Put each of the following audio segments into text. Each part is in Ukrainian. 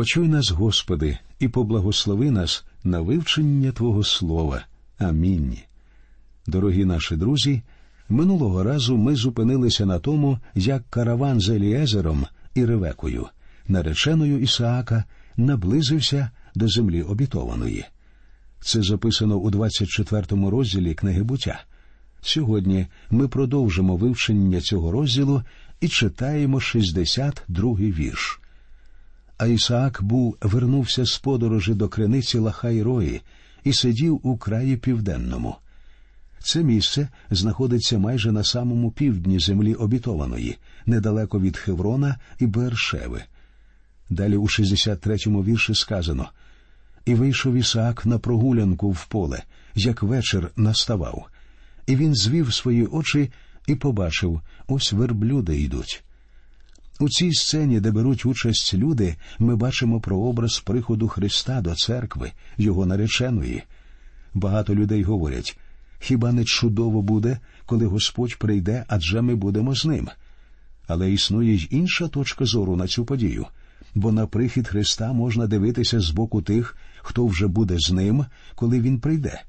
Почуй нас, Господи, і поблагослови нас на вивчення Твого Слова. Амінь. Дорогі наші друзі. Минулого разу ми зупинилися на тому, як караван з Еліезером і Ревекою, нареченою Ісаака, наблизився до землі обітованої. Це записано у 24 розділі книги буття. Сьогодні ми продовжимо вивчення цього розділу і читаємо 62-й вірш. А Ісаак був вернувся з подорожі до криниці Лахайрої і сидів у краї південному. Це місце знаходиться майже на самому півдні землі обітованої, недалеко від Хеврона і Бершеви. Далі у 63-му вірші сказано І вийшов Ісаак на прогулянку в поле, як вечір наставав, і він звів свої очі і побачив ось верблюди йдуть. У цій сцені, де беруть участь люди, ми бачимо прообраз приходу Христа до церкви, його нареченої. Багато людей говорять Хіба не чудово буде, коли Господь прийде, адже ми будемо з ним? Але існує й інша точка зору на цю подію, бо на прихід Христа можна дивитися з боку тих, хто вже буде з ним, коли він прийде.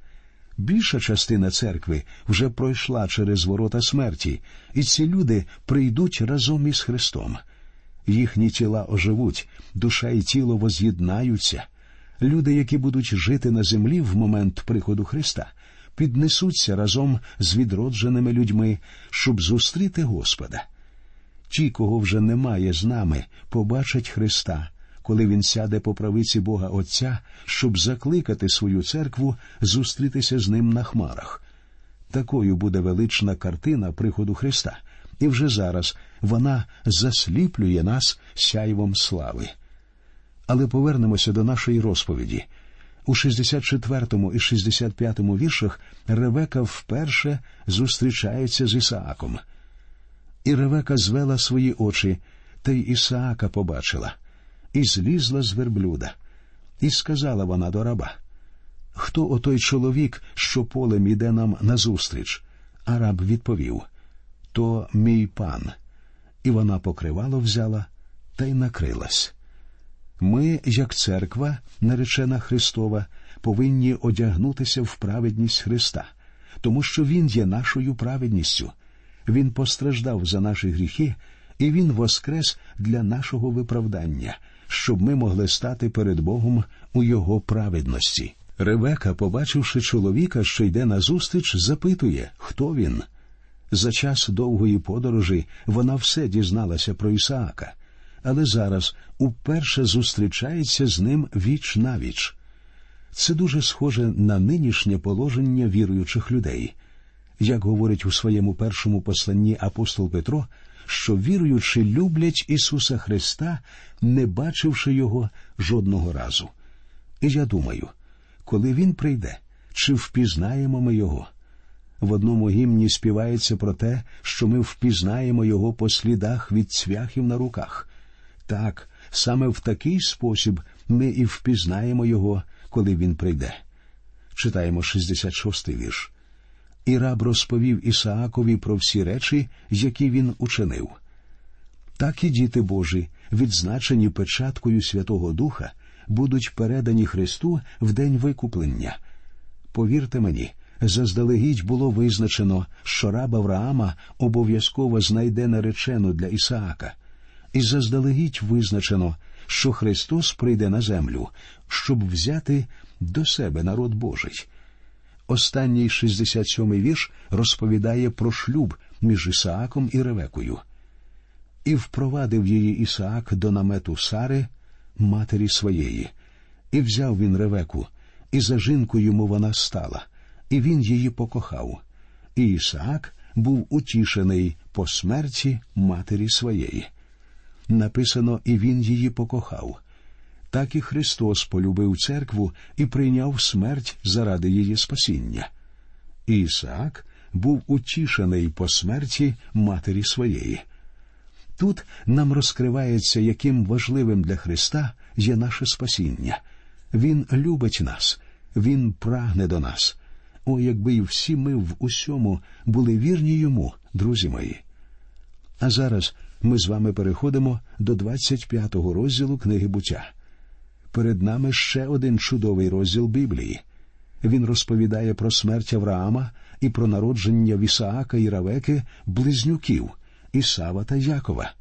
Більша частина церкви вже пройшла через ворота смерті, і ці люди прийдуть разом із Христом. Їхні тіла оживуть, душа і тіло воз'єднаються. Люди, які будуть жити на землі в момент приходу Христа, піднесуться разом з відродженими людьми, щоб зустріти Господа. Ті, кого вже немає з нами, побачать Христа, коли Він сяде по правиці Бога Отця, щоб закликати свою церкву зустрітися з ним на хмарах. Такою буде велична картина приходу Христа, і вже зараз вона засліплює нас сяйвом слави. Але повернемося до нашої розповіді. У 64 і 65 віршах Ревека вперше зустрічається з Ісааком. І Ревека звела свої очі, та й Ісаака побачила, і злізла з верблюда. І сказала вона до раба: Хто отой чоловік, що полем іде нам назустріч? А раб відповів: То мій пан. І вона покривало взяла та й накрилась. Ми, як церква, наречена Христова, повинні одягнутися в праведність Христа, тому що Він є нашою праведністю. Він постраждав за наші гріхи, і Він воскрес для нашого виправдання, щоб ми могли стати перед Богом у Його праведності. Ревека, побачивши чоловіка, що йде назустріч, запитує, хто він. За час довгої подорожі вона все дізналася про Ісаака але зараз уперше зустрічається з ним віч навіч. Це дуже схоже на нинішнє положення віруючих людей. Як говорить у своєму першому посланні апостол Петро, що віруючи люблять Ісуса Христа, не бачивши Його жодного разу. І я думаю, коли Він прийде, чи впізнаємо ми Його? В одному гімні співається про те, що ми впізнаємо Його по слідах від цвяхів на руках. Так, саме в такий спосіб ми і впізнаємо його, коли він прийде. Читаємо 66-й вірш. І раб розповів Ісаакові про всі речі, які він учинив. Так і діти Божі, відзначені печаткою Святого Духа, будуть передані Христу в день викуплення. Повірте мені, заздалегідь було визначено, що раб Авраама обов'язково знайде наречену для Ісаака і заздалегідь визначено, що Христос прийде на землю, щоб взяти до себе народ Божий. Останній 67-й вірш розповідає про шлюб між Ісааком і Ревекою. І впровадив її Ісаак до намету Сари, матері своєї, і взяв він Ревеку, і за жінку йому вона стала, і він її покохав. І Ісаак був утішений по смерті матері своєї написано, і він її покохав. Так і Христос полюбив церкву і прийняв смерть заради її спасіння. Ісаак був утішений по смерті матері своєї. Тут нам розкривається, яким важливим для Христа є наше спасіння. Він любить нас, Він прагне до нас. О, якби й всі ми в усьому були вірні йому, друзі мої. А зараз ми з вами переходимо до 25-го розділу книги буття. Перед нами ще один чудовий розділ Біблії. Він розповідає про смерть Авраама і про народження Вісаака і Равеки, близнюків Ісава та Якова.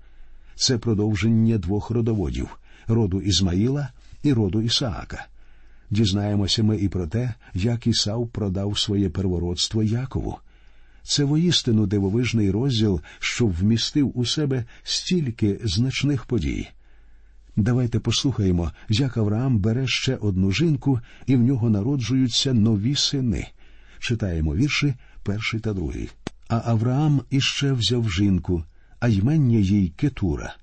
Це продовження двох родоводів роду Ізмаїла і роду Ісаака. Дізнаємося ми і про те, як Ісав продав своє первородство Якову. Це воістину дивовижний розділ, що вмістив у себе стільки значних подій. Давайте послухаємо, як Авраам бере ще одну жінку, і в нього народжуються нові сини. Читаємо вірші перший та другий. А Авраам іще взяв жінку, а ймення їй Кетура.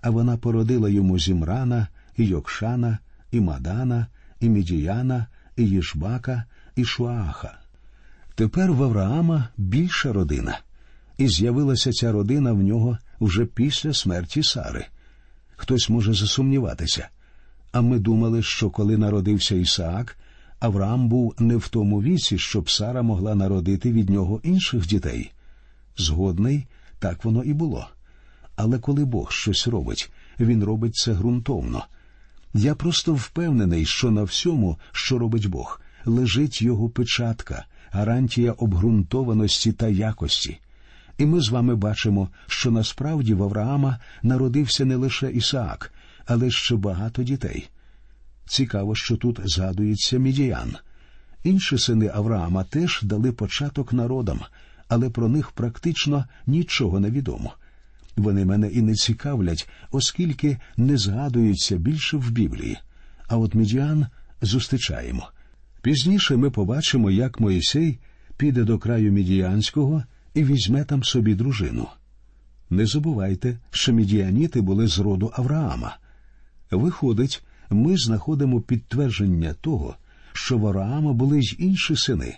А вона породила йому Зімрана, і Йокшана, і Мадана, і Мідіяна, і Їшбака, і Шуаха. Тепер в Авраама більша родина, і з'явилася ця родина в нього вже після смерті Сари. Хтось може засумніватися. А ми думали, що коли народився Ісаак, Авраам був не в тому віці, щоб Сара могла народити від нього інших дітей. Згодний, так воно і було. Але коли Бог щось робить, він робить це ґрунтовно. Я просто впевнений, що на всьому, що робить Бог, лежить його печатка, гарантія обґрунтованості та якості. І ми з вами бачимо, що насправді в Авраама народився не лише Ісаак, але ще багато дітей. Цікаво, що тут згадується Мідіян. Інші сини Авраама теж дали початок народам, але про них практично нічого не відомо. Вони мене і не цікавлять, оскільки не згадуються більше в Біблії. А от Мідіан зустрічаємо. Пізніше ми побачимо, як Моїсей піде до краю Мідіянського і візьме там собі дружину. Не забувайте, що мідіаніти були з роду Авраама. Виходить, ми знаходимо підтвердження того, що в Авраама були й інші сини,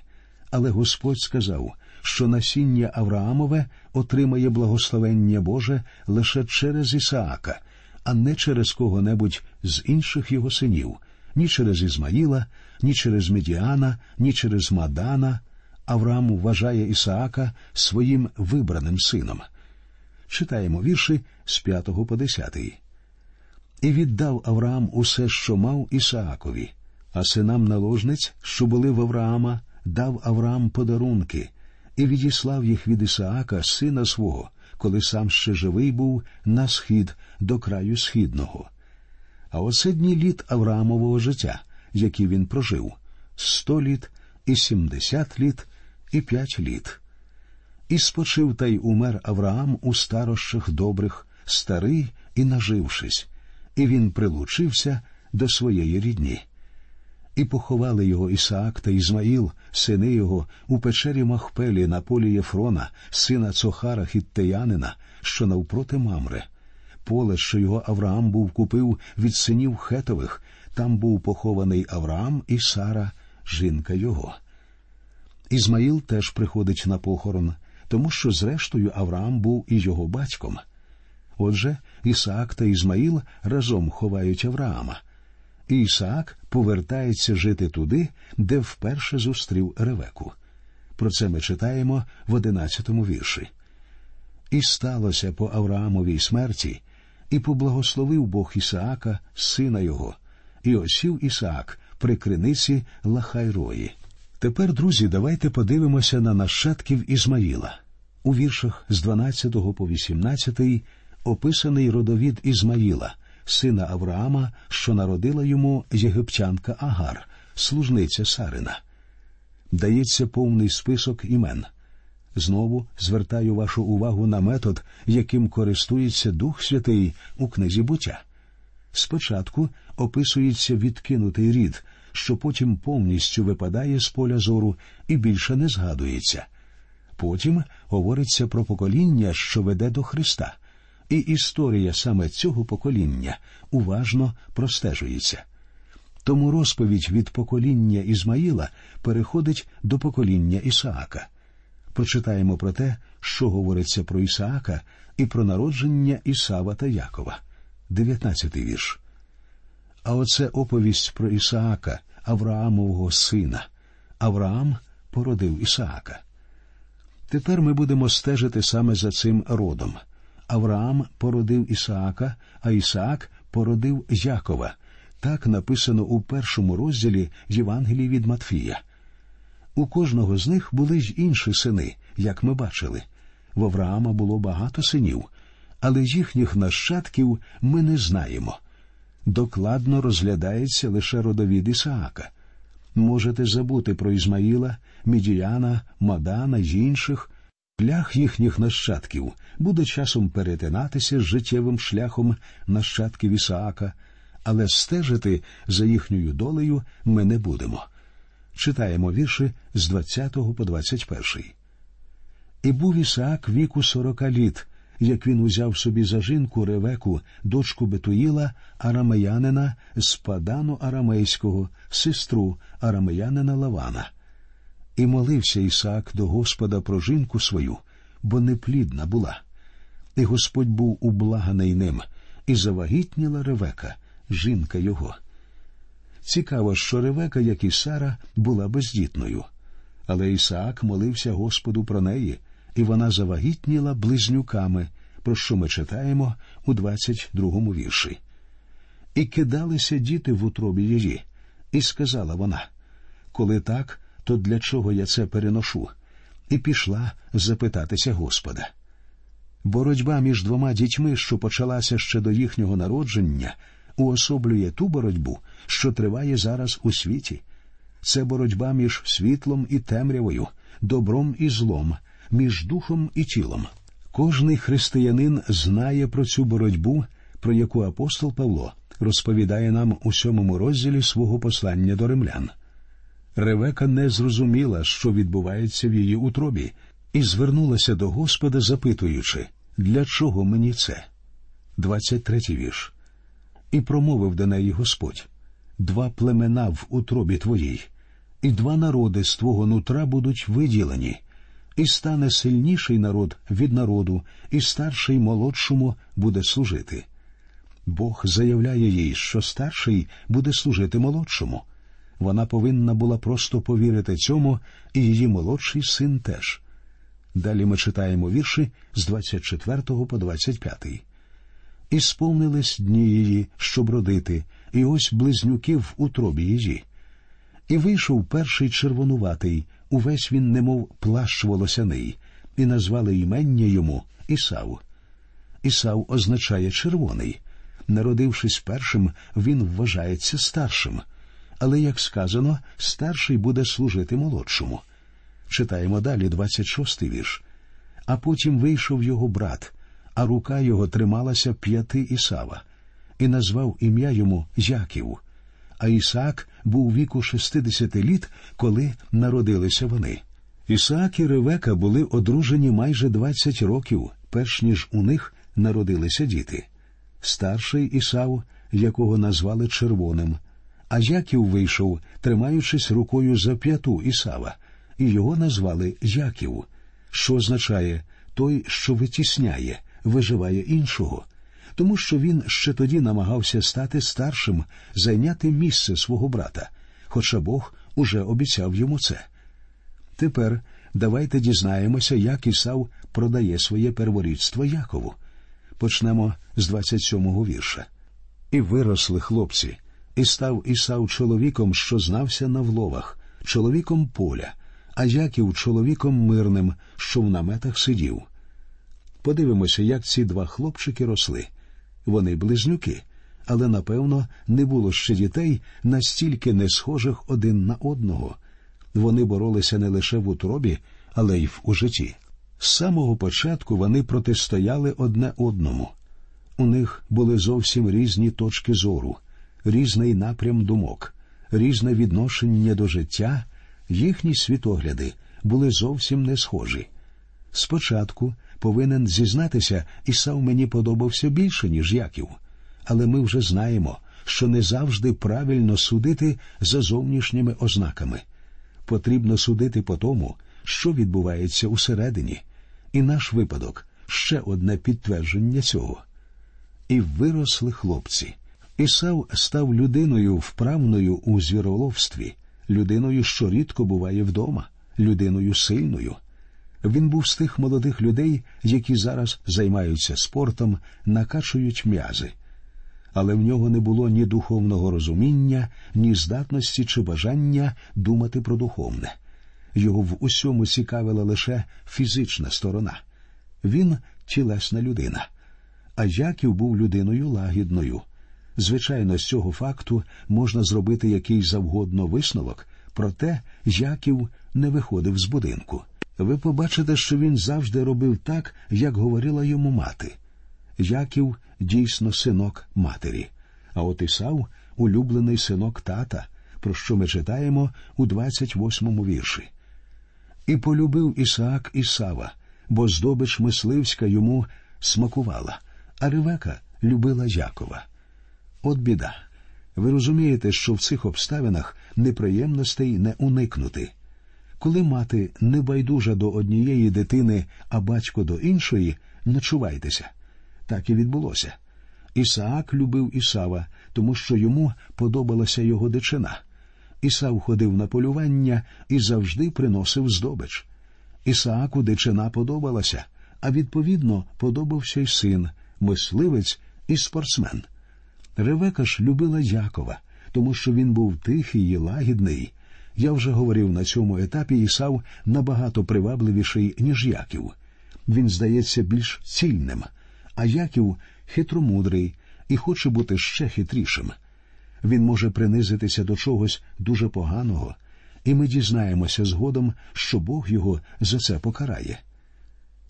але Господь сказав, що насіння Авраамове отримає благословення Боже лише через Ісаака, а не через кого-небудь з інших його синів, ні через Ізмаїла, ні через Медіана, ні через Мадана. Авраам вважає Ісаака своїм вибраним сином. Читаємо вірші з 5 по 10. І віддав Авраам усе, що мав Ісаакові, а синам наложниць, що були в Авраама, дав Авраам подарунки, і відіслав їх від Ісаака, сина свого, коли сам ще живий був на схід до краю східного. А оце дні літ Авраамового життя, які він прожив сто літ і сімдесят літ і п'ять літ. І спочив та й умер Авраам у старощах добрих, старий і нажившись, і він прилучився до своєї рідні. І поховали його Ісаак та Ізмаїл, сини його, у печері Махпелі на полі Єфрона, сина Цохара Хіттеянина, що навпроти Мамре. Поле, що його Авраам був купив від синів Хетових, там був похований Авраам і Сара, жінка його. Ізмаїл теж приходить на похорон, тому що, зрештою, Авраам був і його батьком. Отже, Ісаак та Ізмаїл разом ховають Авраама. І Ісаак повертається жити туди, де вперше зустрів Ревеку. Про це ми читаємо в одинадцятому вірші. І сталося по Авраамовій смерті, і поблагословив Бог Ісаака, сина його, і осів Ісаак при криниці Лахайрої. Тепер, друзі, давайте подивимося на нащадків Ізмаїла. У віршах з 12 по 18 описаний родовід Ізмаїла, сина Авраама, що народила йому єгиптянка Агар, служниця Сарина. Дається повний список імен. Знову звертаю вашу увагу на метод, яким користується Дух Святий у книзі буття. Спочатку описується відкинутий рід, що потім повністю випадає з поля зору і більше не згадується. Потім говориться про покоління, що веде до Христа, і історія саме цього покоління уважно простежується. Тому розповідь від покоління Ізмаїла переходить до покоління Ісаака. Прочитаємо про те, що говориться про Ісаака і про народження Ісава та Якова. 19 вірш. А оце оповість про Ісаака, Авраамового сина. Авраам породив Ісаака. Тепер ми будемо стежити саме за цим родом. Авраам породив Ісаака, а Ісаак породив Якова, Так написано у першому розділі Євангелії від Матфія. У кожного з них були й інші сини, як ми бачили. В Авраама було багато синів, але їхніх нащадків ми не знаємо. Докладно розглядається лише родовід Ісаака. Можете забути про Ізмаїла, Мідіяна, Мадана й інших. Шлях їхніх нащадків буде часом перетинатися з життєвим шляхом нащадків Ісаака, але стежити за їхньою долею ми не будемо. Читаємо вірші з 20 по 21. І був Ісаак віку сорока літ, як він узяв собі за жінку Ревеку, дочку Бетуїла, арамеянина з Падану Арамейського, сестру арамеянина Лавана. І молився Ісаак до Господа про жінку свою, бо неплідна була. І Господь був ублаганий ним, і завагітніла Ревека, жінка його. Цікаво, що Ревека, як і Сара, була бездітною. Але Ісаак молився Господу про неї, і вона завагітніла близнюками, про що ми читаємо у 22-му вірші. І кидалися діти в утробі її, і сказала вона коли так, то для чого я це переношу? І пішла запитатися Господа. Боротьба між двома дітьми, що почалася ще до їхнього народження, уособлює ту боротьбу, що триває зараз у світі. Це боротьба між світлом і темрявою, добром і злом, між духом і тілом. Кожний християнин знає про цю боротьбу, про яку апостол Павло розповідає нам у сьомому розділі свого послання до римлян. Ревека не зрозуміла, що відбувається в її утробі, і звернулася до Господа, запитуючи, для чого мені це? 23 вірш. І промовив до неї Господь два племена в утробі твоїй, і два народи з твого нутра будуть виділені, і стане сильніший народ від народу, і старший молодшому буде служити. Бог заявляє їй, що старший буде служити молодшому. Вона повинна була просто повірити цьому, і її молодший син теж. Далі ми читаємо вірші з 24 по 25. І сповнились дні її, щоб родити, і ось близнюки в утробі її. І вийшов перший червонуватий, увесь він, немов плащ волосяний, і назвали імення йому Ісав. Ісав означає червоний. Народившись першим, він вважається старшим. Але, як сказано, старший буде служити молодшому. Читаємо далі 26-й вірш. А потім вийшов його брат, а рука його трималася п'яти Ісава, і назвав ім'я йому Яків. А Ісаак був віку шестидесяти літ, коли народилися вони. Ісаак і Ревека були одружені майже двадцять років, перш ніж у них народилися діти. Старший Ісав, якого назвали червоним, а Яків вийшов, тримаючись рукою за п'яту Ісава, і його назвали Яків, що означає той, що витісняє, виживає іншого, тому що він ще тоді намагався стати старшим, зайняти місце свого брата, хоча Бог уже обіцяв йому це. Тепер давайте дізнаємося, як Ісав продає своє перворідство Якову. Почнемо з 27-го вірша. І виросли хлопці, і став Ісав чоловіком, що знався на вловах, чоловіком поля, а Яків чоловіком мирним, що в наметах сидів. Подивимося, як ці два хлопчики росли. Вони близнюки, але напевно не було ще дітей настільки не схожих один на одного. Вони боролися не лише в утробі, але й у житті. З самого початку вони протистояли одне одному. У них були зовсім різні точки зору, різний напрям думок, різне відношення до життя, їхні світогляди були зовсім не схожі. Спочатку повинен зізнатися, Ісав мені подобався більше, ніж Яків, але ми вже знаємо, що не завжди правильно судити за зовнішніми ознаками. Потрібно судити по тому, що відбувається усередині, і наш випадок ще одне підтвердження цього. І виросли хлопці. Ісав став людиною вправною у звіроловстві, людиною, що рідко буває вдома, людиною сильною. Він був з тих молодих людей, які зараз займаються спортом, накачують м'язи. але в нього не було ні духовного розуміння, ні здатності чи бажання думати про духовне. Його в усьому цікавила лише фізична сторона. Він тілесна людина. А Яків був людиною лагідною. Звичайно, з цього факту можна зробити який завгодно висновок, проте Яків не виходив з будинку. Ви побачите, що він завжди робив так, як говорила йому мати. Яків дійсно синок матері, а от Ісав улюблений синок тата, про що ми читаємо у 28-му вірші. І полюбив Ісаак Ісава, бо здобич мисливська йому смакувала, а Ревека любила Якова. От біда. Ви розумієте, що в цих обставинах неприємностей не уникнути. Коли мати не байдужа до однієї дитини, а батько до іншої, ночувайтеся. Так і відбулося. Ісаак любив Ісава, тому що йому подобалася його дичина. Ісав ходив на полювання і завжди приносив здобич. Ісааку дичина подобалася, а відповідно подобався й син, мисливець і спортсмен. Ревека ж любила Якова, тому що він був тихий і лагідний. Я вже говорив на цьому етапі Ісав набагато привабливіший, ніж Яків. Він здається більш цільним, а Яків хитромудрий і хоче бути ще хитрішим. Він може принизитися до чогось дуже поганого, і ми дізнаємося згодом, що Бог його за це покарає.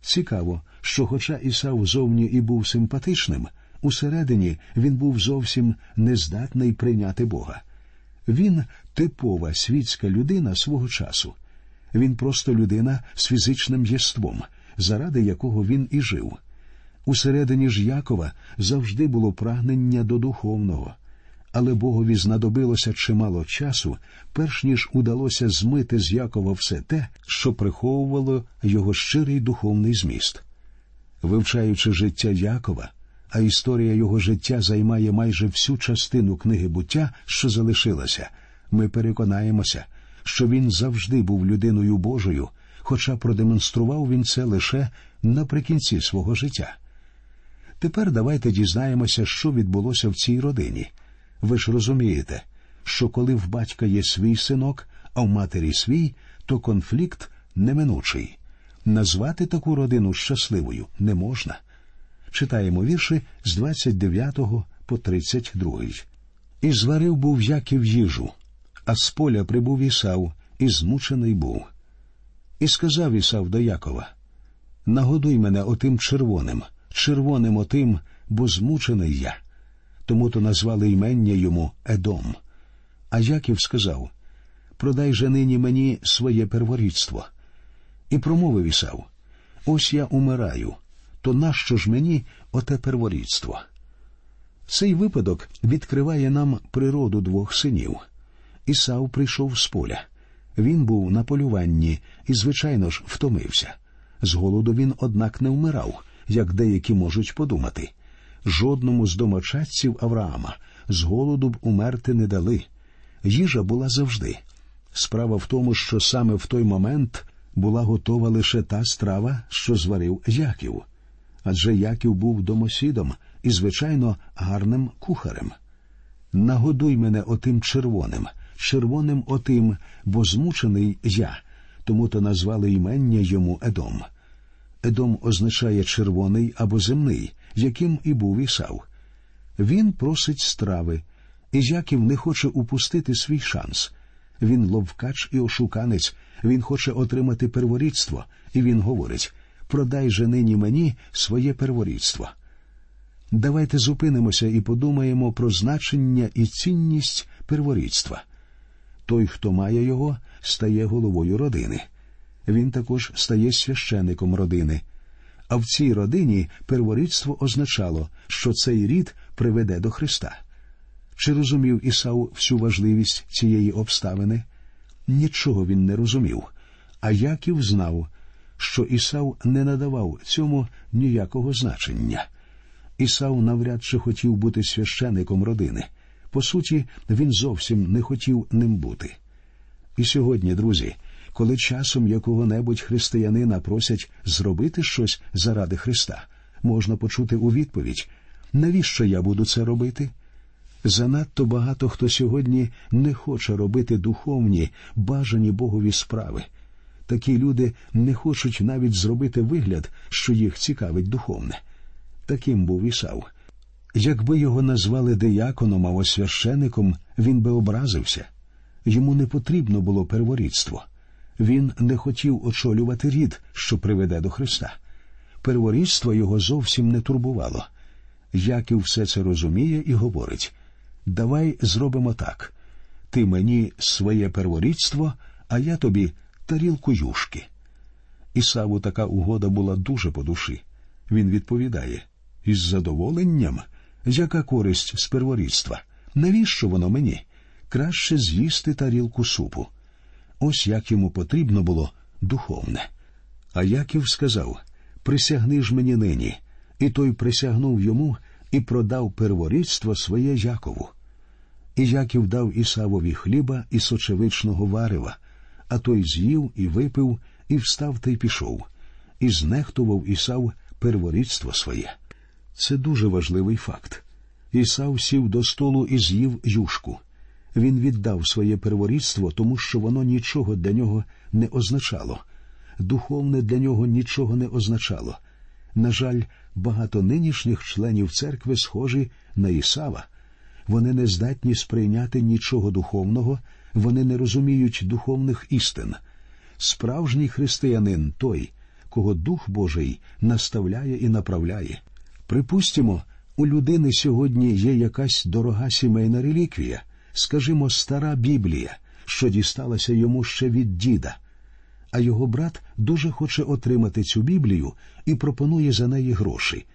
Цікаво, що, хоча Ісав зовні і був симпатичним, усередині він був зовсім нездатний прийняти Бога. Він типова світська людина свого часу. Він просто людина з фізичним єством, заради якого він і жив. Усередині ж Якова завжди було прагнення до духовного, але Богові знадобилося чимало часу, перш ніж удалося змити з Якова все те, що приховувало його щирий духовний зміст. Вивчаючи життя Якова, а історія його життя займає майже всю частину книги буття, що залишилася, ми переконаємося, що він завжди був людиною Божою, хоча продемонстрував він це лише наприкінці свого життя. Тепер давайте дізнаємося, що відбулося в цій родині. Ви ж розумієте, що коли в батька є свій синок, а в матері свій, то конфлікт неминучий. Назвати таку родину щасливою не можна. Читаємо вірші з 29 по 32. І зварив був Яків їжу, а з поля прибув Ісав, і змучений був. І сказав Ісав до Якова: Нагодуй мене отим червоним, червоним отим, бо змучений я. Тому то назвали ймення йому Едом. А Яків сказав: Продай же нині мені своє перворідство. І промовив Ісав: Ось я умираю то нащо ж мені оте перворідство? Цей випадок відкриває нам природу двох синів. Ісав прийшов з поля. Він був на полюванні і, звичайно ж, втомився. З голоду він, однак, не вмирав, як деякі можуть подумати. Жодному з домочадців Авраама з голоду б умерти не дали. Їжа була завжди. Справа в тому, що саме в той момент була готова лише та страва, що зварив Яків адже Яків був домосідом і, звичайно, гарним кухарем. Нагодуй мене отим червоним, червоним отим, бо змучений я, тому то назвали імення йому Едом. Едом означає червоний або земний, яким і був Ісав. Він просить страви, і Яків не хоче упустити свій шанс. Він ловкач і ошуканець, він хоче отримати перворідство, і він говорить продай же нині мені своє перворідство. Давайте зупинимося і подумаємо про значення і цінність перворідства. Той, хто має його, стає головою родини. Він також стає священником родини. А в цій родині перворідство означало, що цей рід приведе до Христа. Чи розумів Ісау всю важливість цієї обставини? Нічого він не розумів, а Яків знав, що Ісав не надавав цьому ніякого значення. Ісав навряд чи хотів бути священником родини. По суті, він зовсім не хотів ним бути. І сьогодні, друзі, коли часом якого-небудь християнина просять зробити щось заради Христа, можна почути у відповідь навіщо я буду це робити? Занадто багато хто сьогодні не хоче робити духовні, бажані Богові справи. Такі люди не хочуть навіть зробити вигляд, що їх цікавить духовне. Таким був Ісав. Якби його назвали деяконом або священиком, він би образився. Йому не потрібно було перворідство. Він не хотів очолювати рід, що приведе до Христа. Перворідство його зовсім не турбувало. Яків все це розуміє і говорить Давай зробимо так. Ти мені своє перворідство, а я тобі тарілку юшки. Ісаву така угода була дуже по душі. Він відповідає із задоволенням, яка користь з перворідства? Навіщо воно мені? Краще з'їсти тарілку супу. Ось як йому потрібно було духовне. А Яків сказав Присягни ж мені нині. І той присягнув йому і продав перворідство своє Якову. І Яків дав Ісавові хліба і сочевичного варева, а той з'їв і випив, і встав та й пішов, і знехтував Ісав перворідство своє. Це дуже важливий факт. Ісав сів до столу і з'їв юшку. Він віддав своє перворідство, тому що воно нічого для нього не означало. Духовне для нього нічого не означало. На жаль, багато нинішніх членів церкви схожі на Ісава. Вони не здатні сприйняти нічого духовного, вони не розуміють духовних істин. Справжній християнин той, кого Дух Божий наставляє і направляє. Припустимо, у людини сьогодні є якась дорога сімейна реліквія, скажімо, стара Біблія, що дісталася йому ще від діда. А його брат дуже хоче отримати цю Біблію і пропонує за неї гроші.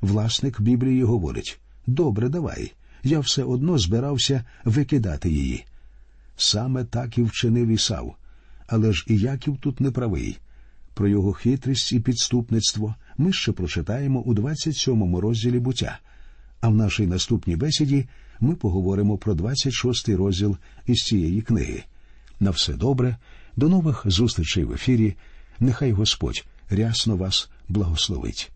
Власник Біблії говорить Добре, давай. Я все одно збирався викидати її. Саме так і вчинив Ісав. Але ж і Яків тут не правий. Про його хитрість і підступництво ми ще прочитаємо у 27-му розділі буття. А в нашій наступній бесіді ми поговоримо про 26-й розділ із цієї книги. На все добре, до нових зустрічей в ефірі. Нехай Господь рясно вас благословить.